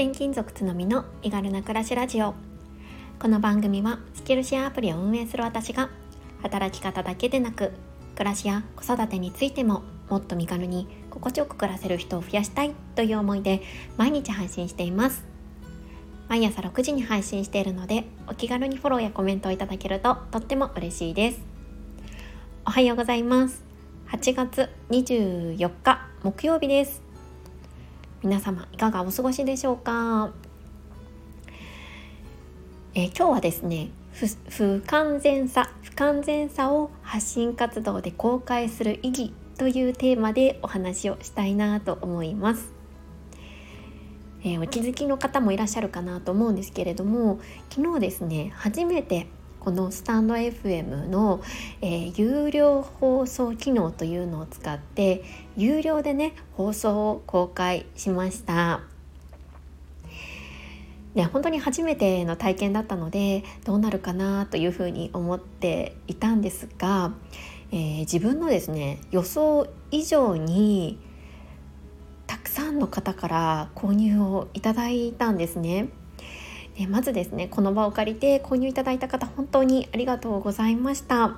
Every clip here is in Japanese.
転勤族つのみの身軽な暮らしラジオ。この番組はスキルシェアアプリを運営する私が働き方だけでなく暮らしや子育てについてももっと身軽に心地よく暮らせる人を増やしたいという思いで毎日配信しています。毎朝6時に配信しているのでお気軽にフォローやコメントをいただけるととっても嬉しいです。おはようございます。8月24日木曜日です。皆様いかがお過ごしでしょうか、えー、今日はですね不完全さ不完全さを発信活動で公開する意義というテーマでお話をしたいなと思います、えー、お気づきの方もいらっしゃるかなと思うんですけれども昨日ですね初めてこのスタンド FM の、えー、有料放送機能というのを使って有料でね放送を公開しました。ね、本当に初めての体験だったのでどうなるかなというふうに思っていたんですが、えー、自分のですね予想以上にたくさんの方から購入をいただいたんですね。えまずですねこの場を借りて購入いただいた方本当にありがとうございました。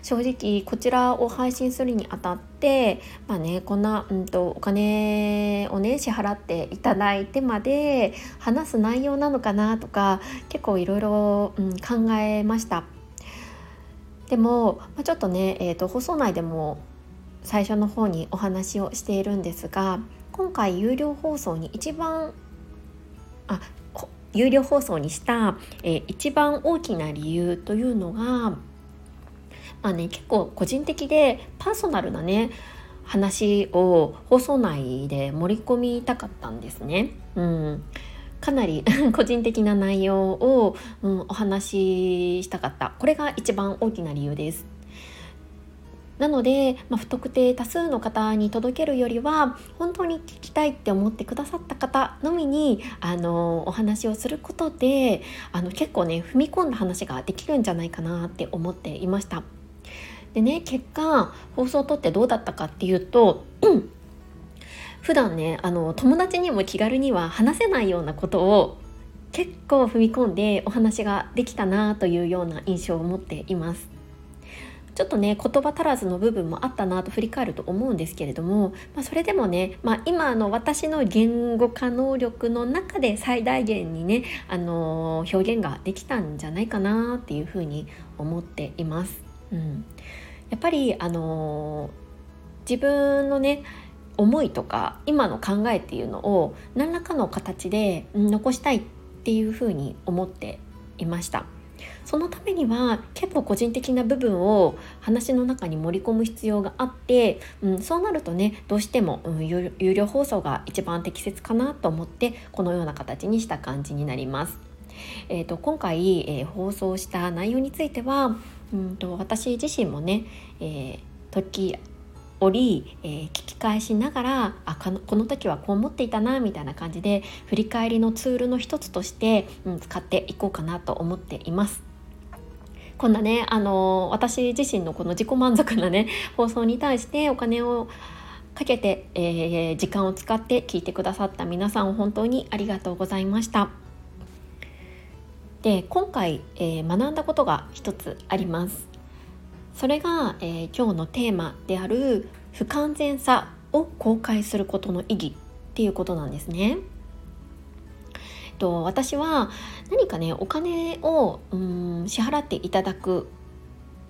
正直こちらを配信するにあたってまあねこんな、うんと、お金をね支払っていただいてまで話す内容なのかなとか結構いろいろ考えました。でも、まあ、ちょっとね、えーと放送内でも最初の方にお話をしているんですが今回有料放送に一番あ有料放送にした、えー、一番大きな理由というのがまあね結構個人的でパーソナルなね話を放送内で盛り込みたかったんですね。うん、かなり 個人的な内容を、うん、お話ししたかったこれが一番大きな理由です。なので、まあ、不特定多数の方に届けるよりは本当に聞きたいって思ってくださった方のみにあのお話をすることであの結構ね踏み込んだ話ができるんじゃないかなって思っていました。でね結果放送をとってどうだったかっていうと、うん、普段ねあの友達にも気軽には話せないようなことを結構踏み込んでお話ができたなというような印象を持っています。ちょっとね言葉足らずの部分もあったなと振り返ると思うんですけれども、まあ、それでもね、まあ、今の私の言語化能力の中で最大限にね、あのー、表現ができたんじゃないかなっていうふうに思っています。うん、やっぱり、あのー、自分のね思いとか今の考えっていうのを何らかの形で残したいっていうふうに思っていました。そのためには結構個人的な部分を話の中に盛り込む必要があって、うん、そうなるとねどうしても、うん、有料放送が一番適切かなと思ってこのような形にした感じになります。えーと、今回、えー、放送した内容については、うんと、私自身もね、えー、時折、えー、聞き返しながらあこの時はこう思っていたなみたいな感じで振り返りのツールの一つとして、うん、使っていこうかなと思っています。こんなねあの私自身のこの自己満足なね 放送に対してお金をかけて、えー、時間を使って聞いてくださった皆さん本当にありがとうございました。で今回、えー、学んだことが一つあります。それが、えー、今日のテーマである不完全さを公開することの意義っていうことなんですね。と私は何かねお金をうん支払っていただく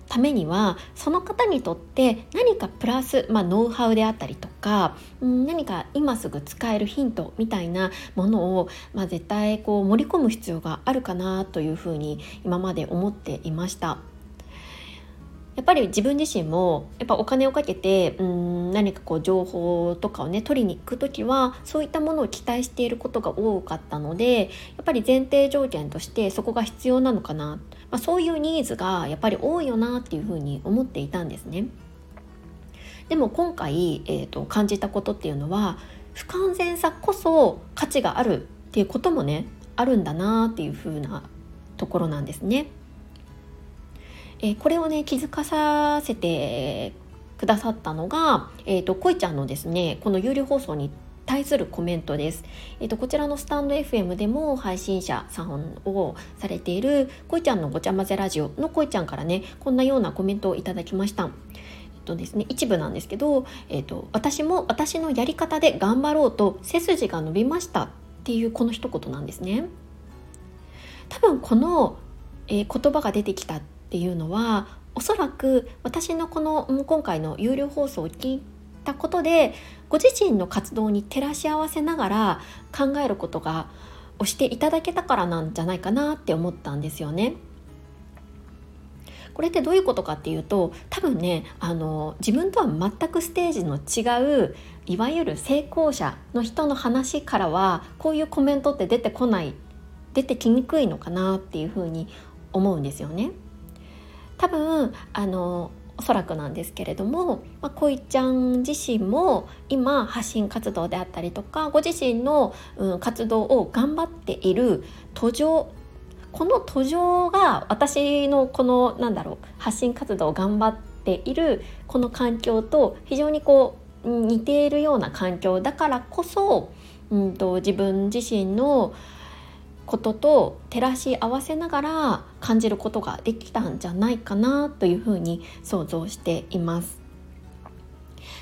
ためにはその方にとって何かプラス、まあ、ノウハウであったりとか、うん、何か今すぐ使えるヒントみたいなものを、まあ、絶対こう盛り込む必要があるかなというふうに今まで思っていました。やっぱり自分自身もやっぱお金をかけてうん何かこう情報とかをね取りに行く時はそういったものを期待していることが多かったのでやっぱり前提条件としてそこが必要なのかな、まあ、そういうニーズがやっぱり多いよなっていうふうに思っていたんですね。でも今回、えーと、感じたことっていうのは不完全さこそ価値があるっていうこともねあるんだなっていうふうなところなんですね。えー、これをね気づかさせてくださったのが、えーと、こいちゃんのですねこの有料放送に対するコメントです。えっ、と、こちらのスタンド FM でも配信者さんをされているこいちゃんのごちゃ混ぜラジオのこいちゃんからね、こんなようなコメントをいただきました。とですね一部なんですけど、えーと、私も私のやり方で頑張ろうと背筋が伸びましたっていうこの一言なんですね。多分この、えー、言葉が出てきたっていうのはおそらく私のこの今回の有料放送を聞いたことでご自身の活動に照らし合わせながら考えることがをしていただけたからなんじゃないかなって思ったんですよね。これってどういうことかっていうと多分ねあの自分とは全くステージの違ういわゆる成功者の人の話からはこういうコメントって出てこない出てきにくいのかなっていうふうに思うんですよね。多分あのおそらくなんですけれども、まあ、こいちゃん自身も今発信活動であったりとかご自身の、うん、活動を頑張っている途上この途上が私のこのなんだろう発信活動を頑張っているこの環境と非常にこう似ているような環境だからこそ、うんと、自分自身のことと照らし合わせながら感じることができたんじゃないかなというふうに想像しています。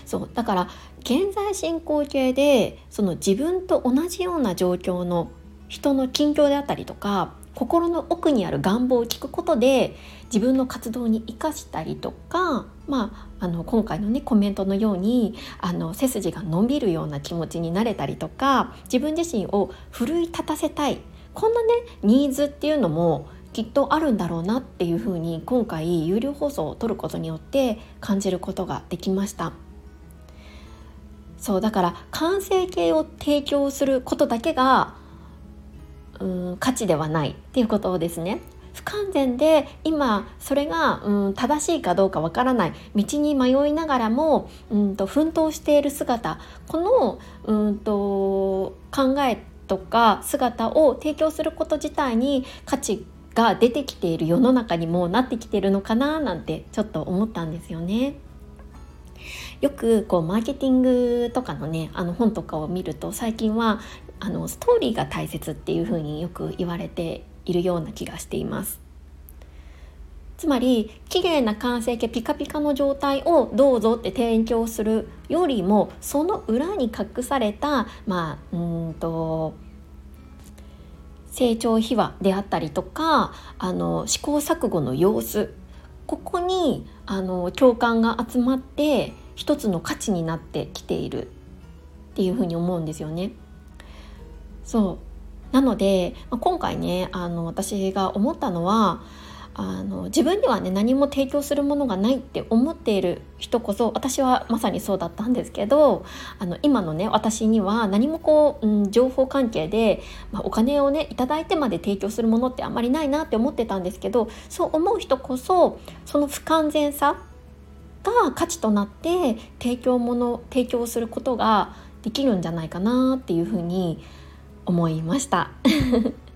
そうだから現在進行形でその自分と同じような状況の人の近況であったりとか心の奥にある願望を聞くことで自分の活動に生かしたりとか、まあ、あの今回のねコメントのようにあの背筋が伸びるような気持ちになれたりとか自分自身を奮い立たせたいこんなねニーズっていうのもきっとあるんだろうなっていうふうに今回有料放送を撮ることによって感じることができました。そうだから完成形を提供することだけがうん価値ではないっていうことですね。不完全で今それが、うん、正しいかどうかわからない道に迷いながらも、うんと、奮闘している姿この、うんと、考えとか姿を提供すること自体に価値が出てきている世の中にもなってきてるのかななんてちょっと思ったんですよね。よくこうマーケティングとかのねあの本とかを見ると最近はあのストーリーが大切っていうふうによく言われているような気がしています。つまり綺麗な完成形ピカピカの状態をどうぞって提供するよりもその裏に隠されたまあうんと成長秘話であったりとかあの試行錯誤の様子ここにあの共感が集まって一つの価値になってきているっていうふうに思うんですよね。そうなので、まあ、今回ねあの私が思ったのはあの自分にはね何も提供するものがないって思っている人こそ私はまさにそうだったんですけどあの今のね私には何もこう、うん、情報関係で、まあ、お金をね頂いてまで提供するものってあんまりないなって思ってたんですけどそう思う人こそその不完全さが価値となって提供もの提供することができるんじゃないかなっていうふうに思いました。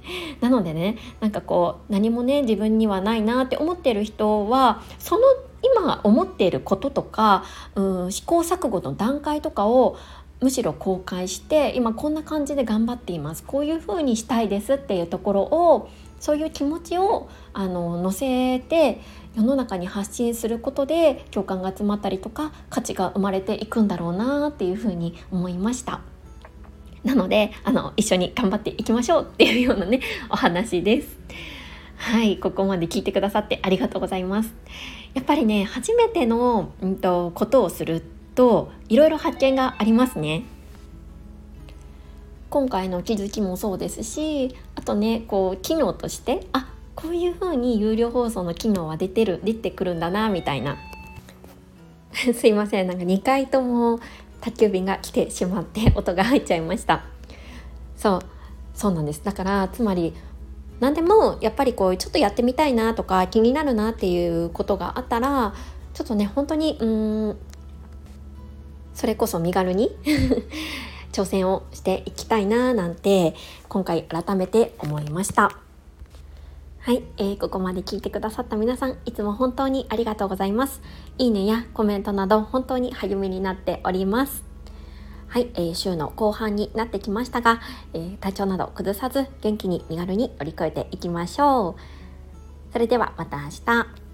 なのでねなんかこう何もね自分にはないなって思ってる人はその今思っていることとかうん試行錯誤の段階とかをむしろ公開して今こんな感じで頑張っていますこういう風にしたいですっていうところをそういう気持ちをあの乗せて世の中に発信することで共感が集まったりとか価値が生まれていくんだろうなっていうふうに思いました。なのであの一緒に頑張っていきましょうっていうようなねお話です。はいここまで聞いてくださってありがとうございます。やっぱりね初めての、うんと、ことをするといろいろ発見がありますね。今回の気づきもそうですしあとねこう機能としてあこういう風に有料放送の機能は出てる出てくるんだなみたいな すいませんなんか2回とも宅急便が来てしまって音が入っちゃいました。そう。そうなんです。だからつまり何でもやっぱりこうちょっとやってみたいなとか気になるなっていうことがあったらちょっとね本当にうんそれこそ身軽に 挑戦をしていきたいななんて今回改めて思いました。はい、えー、ここまで聞いてくださった皆さん、いつも本当にありがとうございます。いいねやコメントなど本当に励みになっております。はい、えー、週の後半になってきましたが、えー、体調など崩さず元気に身軽に乗り越えていきましょう。それではまた明日。